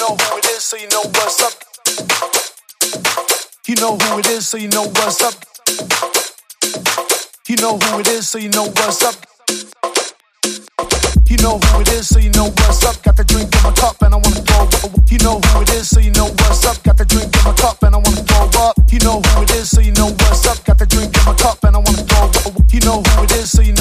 know who it is, so you know what's up. You know who it is, so you know what's up. You know who it is, so you know what's up. You know who it is, so you know what's up. Got the drink in my cup and I wanna throw up. You know who it is, so you know what's up. Got the drink in my cup and I wanna throw up. You know who it is, so you know what's up. Got the drink in my cup and I wanna throw up. You know who it is, so you know.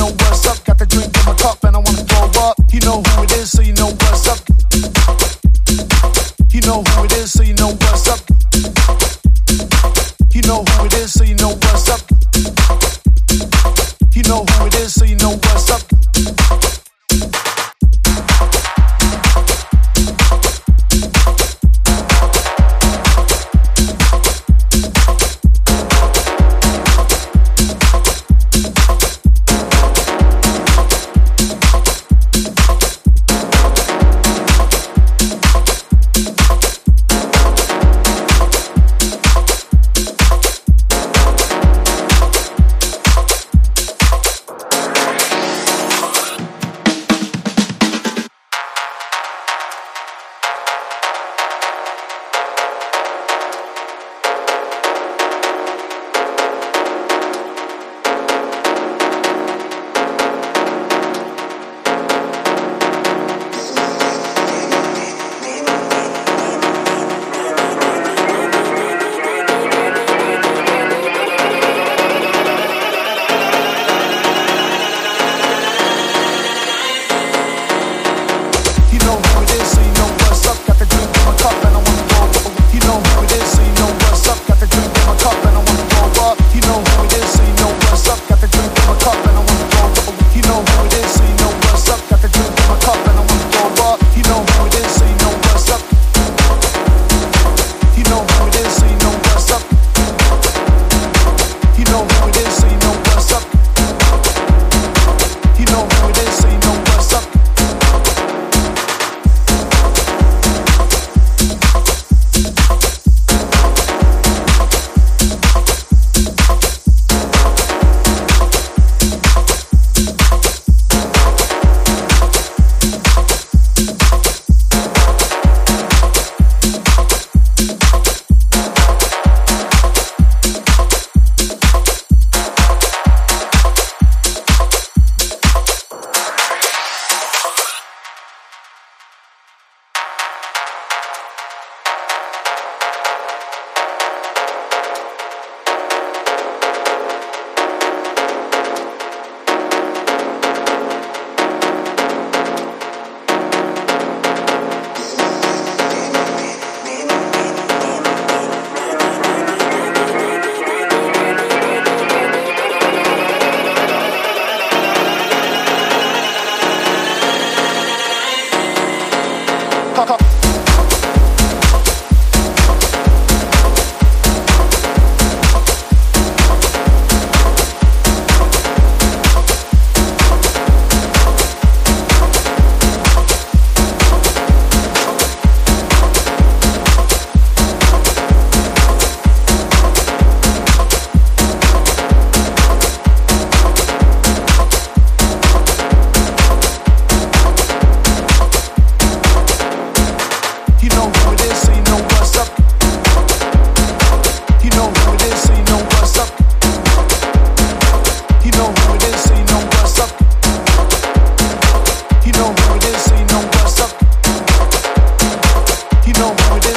no longer